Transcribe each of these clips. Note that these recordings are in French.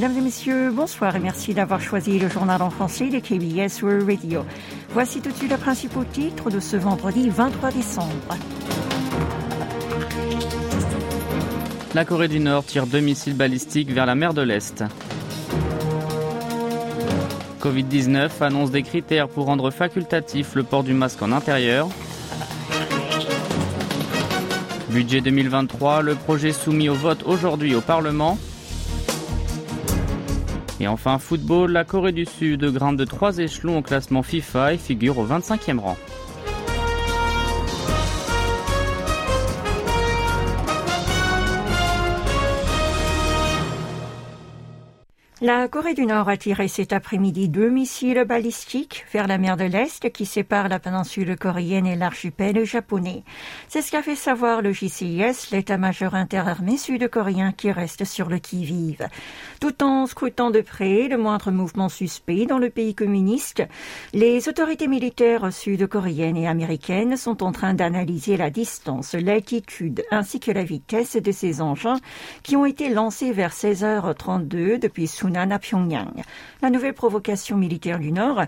Mesdames et messieurs, bonsoir et merci d'avoir choisi le journal en français de KBS World Radio. Voici tout de suite le principal titre de ce vendredi 23 décembre. La Corée du Nord tire deux missiles balistiques vers la mer de l'Est. Covid-19 annonce des critères pour rendre facultatif le port du masque en intérieur. Budget 2023, le projet soumis au vote aujourd'hui au Parlement. Et enfin, football, la Corée du Sud grimpe de trois échelons au classement FIFA et figure au 25e rang. La Corée du Nord a tiré cet après-midi deux missiles balistiques vers la mer de l'Est qui sépare la péninsule coréenne et l'archipel japonais. C'est ce qu'a fait savoir le JCIS, l'état-major interarmé sud-coréen qui reste sur le qui-vive. Tout en scrutant de près le moindre mouvement suspect dans le pays communiste, les autorités militaires sud-coréennes et américaines sont en train d'analyser la distance, l'altitude ainsi que la vitesse de ces engins qui ont été lancés vers 16h32 depuis La nouvelle provocation militaire du Nord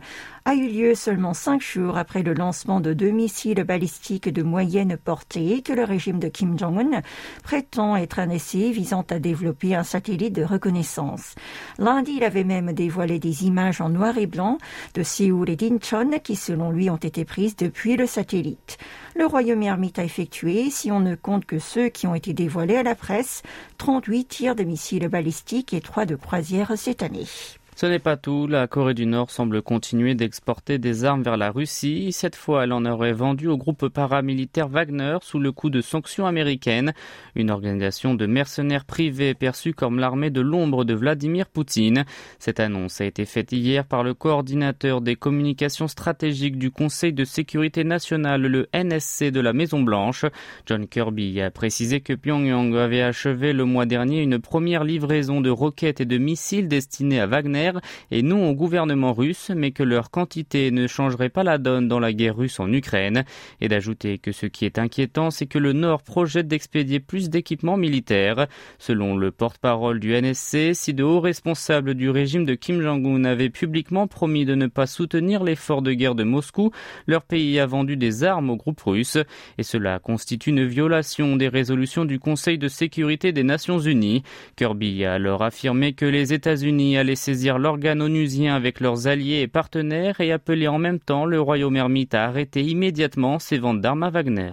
a eu lieu seulement cinq jours après le lancement de deux missiles balistiques de moyenne portée que le régime de Kim Jong-un prétend être un essai visant à développer un satellite de reconnaissance. Lundi, il avait même dévoilé des images en noir et blanc de Séoul et d'Incheon qui, selon lui, ont été prises depuis le satellite. Le royaume ermite a effectué, si on ne compte que ceux qui ont été dévoilés à la presse, 38 tirs de missiles balistiques et 3 de croisière cette année. Ce n'est pas tout. La Corée du Nord semble continuer d'exporter des armes vers la Russie. Cette fois, elle en aurait vendu au groupe paramilitaire Wagner sous le coup de sanctions américaines, une organisation de mercenaires privés perçue comme l'armée de l'ombre de Vladimir Poutine. Cette annonce a été faite hier par le coordinateur des communications stratégiques du Conseil de sécurité nationale, le NSC de la Maison Blanche. John Kirby a précisé que Pyongyang avait achevé le mois dernier une première livraison de roquettes et de missiles destinés à Wagner et non au gouvernement russe, mais que leur quantité ne changerait pas la donne dans la guerre russe en Ukraine, et d'ajouter que ce qui est inquiétant, c'est que le Nord projette d'expédier plus d'équipements militaires. Selon le porte-parole du NSC, si de hauts responsables du régime de Kim Jong-un avaient publiquement promis de ne pas soutenir l'effort de guerre de Moscou, leur pays a vendu des armes au groupe russe, et cela constitue une violation des résolutions du Conseil de sécurité des Nations Unies. Kirby a alors affirmé que les États-Unis allaient saisir l'organe onusien avec leurs alliés et partenaires et appeler en même temps le royaume ermite à arrêter immédiatement ses ventes d'armes à Wagner.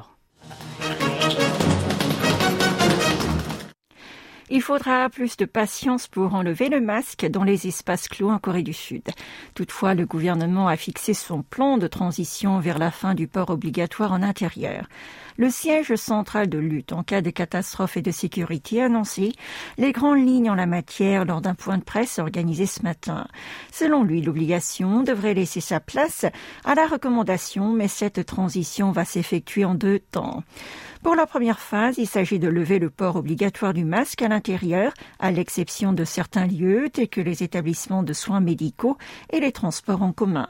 Il faudra plus de patience pour enlever le masque dans les espaces clos en Corée du Sud. Toutefois, le gouvernement a fixé son plan de transition vers la fin du port obligatoire en intérieur. Le siège central de lutte en cas de catastrophe et de sécurité a annoncé les grandes lignes en la matière lors d'un point de presse organisé ce matin. Selon lui, l'obligation devrait laisser sa place à la recommandation, mais cette transition va s'effectuer en deux temps. Pour la première phase, il s'agit de lever le port obligatoire du masque à à l'exception de certains lieux tels que les établissements de soins médicaux et les transports en commun.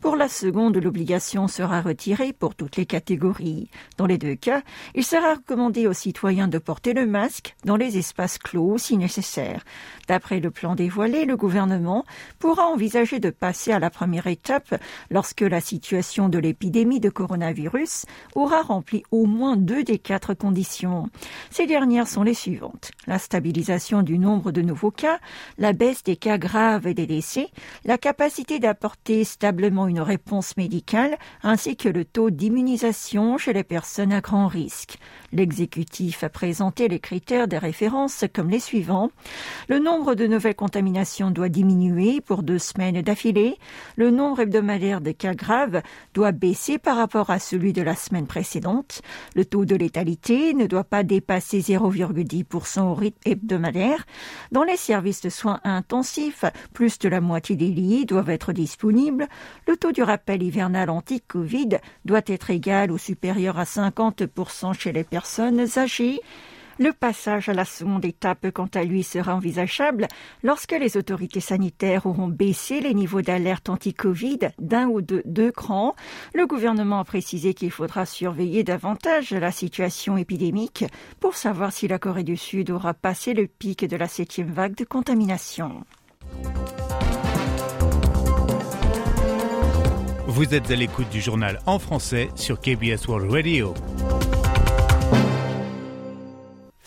Pour la seconde, l'obligation sera retirée pour toutes les catégories. Dans les deux cas, il sera recommandé aux citoyens de porter le masque dans les espaces clos si nécessaire. D'après le plan dévoilé, le gouvernement pourra envisager de passer à la première étape lorsque la situation de l'épidémie de coronavirus aura rempli au moins deux des quatre conditions. Ces dernières sont les suivantes. La stabilisation du nombre de nouveaux cas, la baisse des cas graves et des décès, la capacité d'apporter stablement une réponse médicale ainsi que le taux d'immunisation chez les personnes à grand risque. L'exécutif a présenté les critères des références comme les suivants. Le nombre de nouvelles contaminations doit diminuer pour deux semaines d'affilée. Le nombre hebdomadaire de cas graves doit baisser par rapport à celui de la semaine précédente. Le taux de létalité ne doit pas dépasser 0,10% au rythme hebdomadaire. Dans les services de soins intensifs, plus de la moitié des lits doivent être disponibles. Le taux du rappel hivernal anti-Covid doit être égal ou supérieur à 50% chez les personnes âgées. Le passage à la seconde étape, quant à lui, sera envisageable lorsque les autorités sanitaires auront baissé les niveaux d'alerte anti-Covid d'un ou de deux crans. Le gouvernement a précisé qu'il faudra surveiller davantage la situation épidémique pour savoir si la Corée du Sud aura passé le pic de la septième vague de contamination. Vous êtes à l'écoute du journal en français sur KBS World Radio.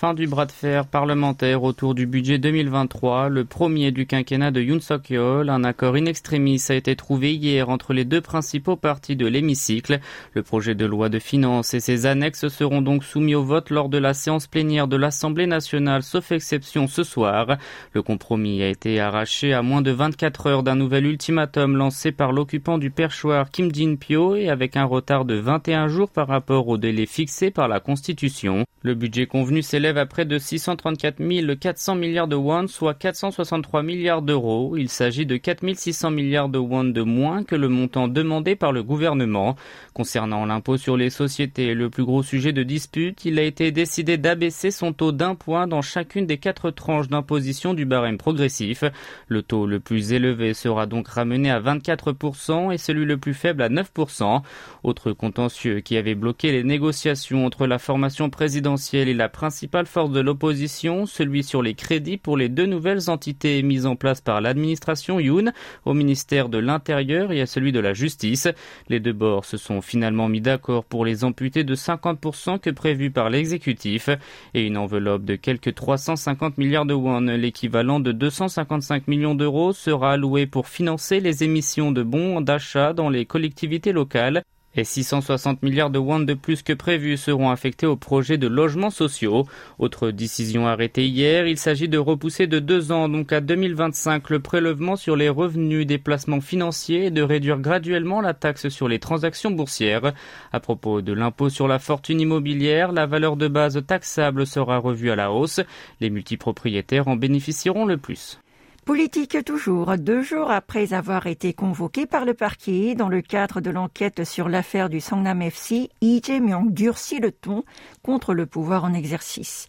Fin du bras de fer parlementaire autour du budget 2023, le premier du quinquennat de Yoon Suk-yeol. Un accord in extremis a été trouvé hier entre les deux principaux partis de l'hémicycle. Le projet de loi de finances et ses annexes seront donc soumis au vote lors de la séance plénière de l'Assemblée nationale, sauf exception ce soir. Le compromis a été arraché à moins de 24 heures d'un nouvel ultimatum lancé par l'occupant du perchoir Kim Jin-pyo et avec un retard de 21 jours par rapport au délai fixé par la Constitution. Le budget convenu s'élève à près de 634 400 milliards de won, soit 463 milliards d'euros. Il s'agit de 4 600 milliards de won de moins que le montant demandé par le gouvernement. Concernant l'impôt sur les sociétés, le plus gros sujet de dispute, il a été décidé d'abaisser son taux d'un point dans chacune des quatre tranches d'imposition du barème progressif. Le taux le plus élevé sera donc ramené à 24% et celui le plus faible à 9%. Autre contentieux qui avait bloqué les négociations entre la formation présidentielle et la principale force de l'opposition, celui sur les crédits pour les deux nouvelles entités mises en place par l'administration Yoon au ministère de l'Intérieur et à celui de la Justice. Les deux bords se sont finalement mis d'accord pour les amputer de 50% que prévu par l'exécutif et une enveloppe de quelques 350 milliards de won, l'équivalent de 255 millions d'euros, sera allouée pour financer les émissions de bons d'achat dans les collectivités locales et 660 milliards de won de plus que prévu seront affectés aux projets de logements sociaux. Autre décision arrêtée hier, il s'agit de repousser de deux ans, donc à 2025, le prélèvement sur les revenus des placements financiers et de réduire graduellement la taxe sur les transactions boursières. À propos de l'impôt sur la fortune immobilière, la valeur de base taxable sera revue à la hausse. Les multipropriétaires en bénéficieront le plus. Politique toujours, deux jours après avoir été convoqué par le parquet dans le cadre de l'enquête sur l'affaire du Songnam FC, Lee Jae-myung durcit le ton contre le pouvoir en exercice.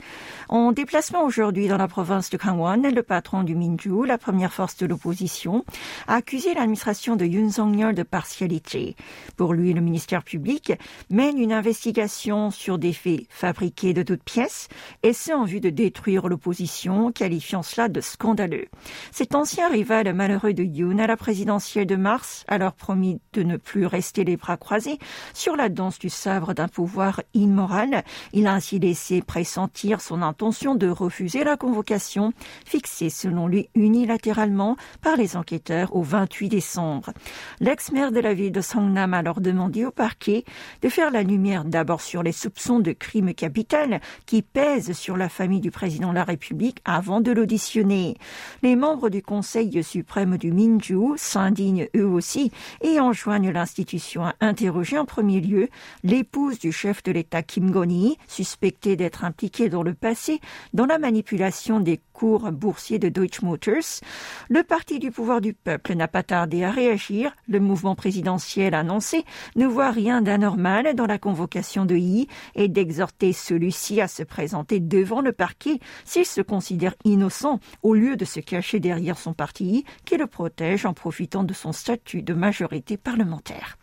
En déplacement aujourd'hui dans la province de Gangwon, le patron du Minju, la première force de l'opposition, a accusé l'administration de Yoon Song-yeol de partialité. Pour lui, le ministère public mène une investigation sur des faits fabriqués de toutes pièces, et ce en vue de détruire l'opposition, qualifiant cela de scandaleux. Cet ancien rival malheureux de Yoon à la présidentielle de mars a alors promis de ne plus rester les bras croisés sur la danse du sabre d'un pouvoir immoral. Il a ainsi laissé pressentir son intention de refuser la convocation fixée selon lui unilatéralement par les enquêteurs au 28 décembre. L'ex-maire de la ville de Songnam a alors demandé au parquet de faire la lumière d'abord sur les soupçons de crime capital qui pèsent sur la famille du président de la République avant de l'auditionner. Les membres membres du Conseil suprême du Minju s'indignent eux aussi et enjoignent l'institution à interroger en premier lieu l'épouse du chef de l'État Kim Goni, suspectée d'être impliquée dans le passé dans la manipulation des cours boursiers de Deutsche Motors. Le parti du pouvoir du peuple n'a pas tardé à réagir. Le mouvement présidentiel annoncé ne voit rien d'anormal dans la convocation de Yi et d'exhorter celui-ci à se présenter devant le parquet s'il se considère innocent au lieu de se cacher derrière son parti qui le protège en profitant de son statut de majorité parlementaire.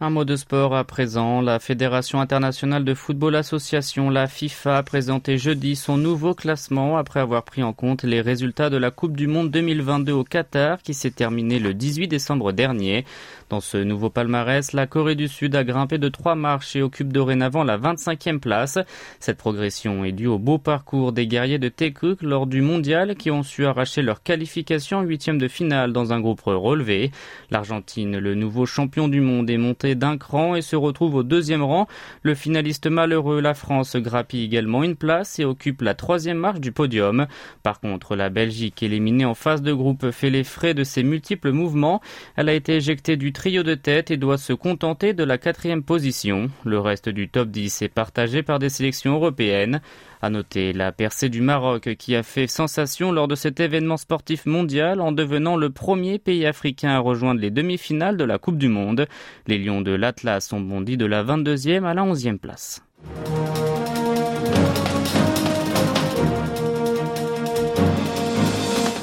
Un mot de sport à présent. La Fédération internationale de football association, la FIFA, a présenté jeudi son nouveau classement après avoir pris en compte les résultats de la Coupe du Monde 2022 au Qatar qui s'est terminée le 18 décembre dernier. Dans ce nouveau palmarès, la Corée du Sud a grimpé de trois marches et occupe dorénavant la 25e place. Cette progression est due au beau parcours des guerriers de Taekuk lors du mondial qui ont su arracher leur qualification en huitième de finale dans un groupe relevé. L'Argentine, le nouveau champion du monde, est d'un cran et se retrouve au deuxième rang. Le finaliste malheureux, la France, grappille également une place et occupe la troisième marche du podium. Par contre, la Belgique, éliminée en phase de groupe, fait les frais de ses multiples mouvements. Elle a été éjectée du trio de tête et doit se contenter de la quatrième position. Le reste du top 10 est partagé par des sélections européennes. À noter la percée du Maroc qui a fait sensation lors de cet événement sportif mondial en devenant le premier pays africain à rejoindre les demi-finales de la Coupe du Monde. Les Lions de l'Atlas ont bondi de la 22e à la 11e place.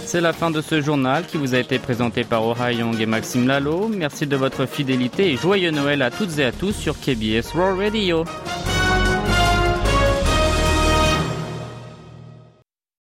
C'est la fin de ce journal qui vous a été présenté par Ora Young et Maxime Lalo. Merci de votre fidélité et joyeux Noël à toutes et à tous sur KBS World Radio.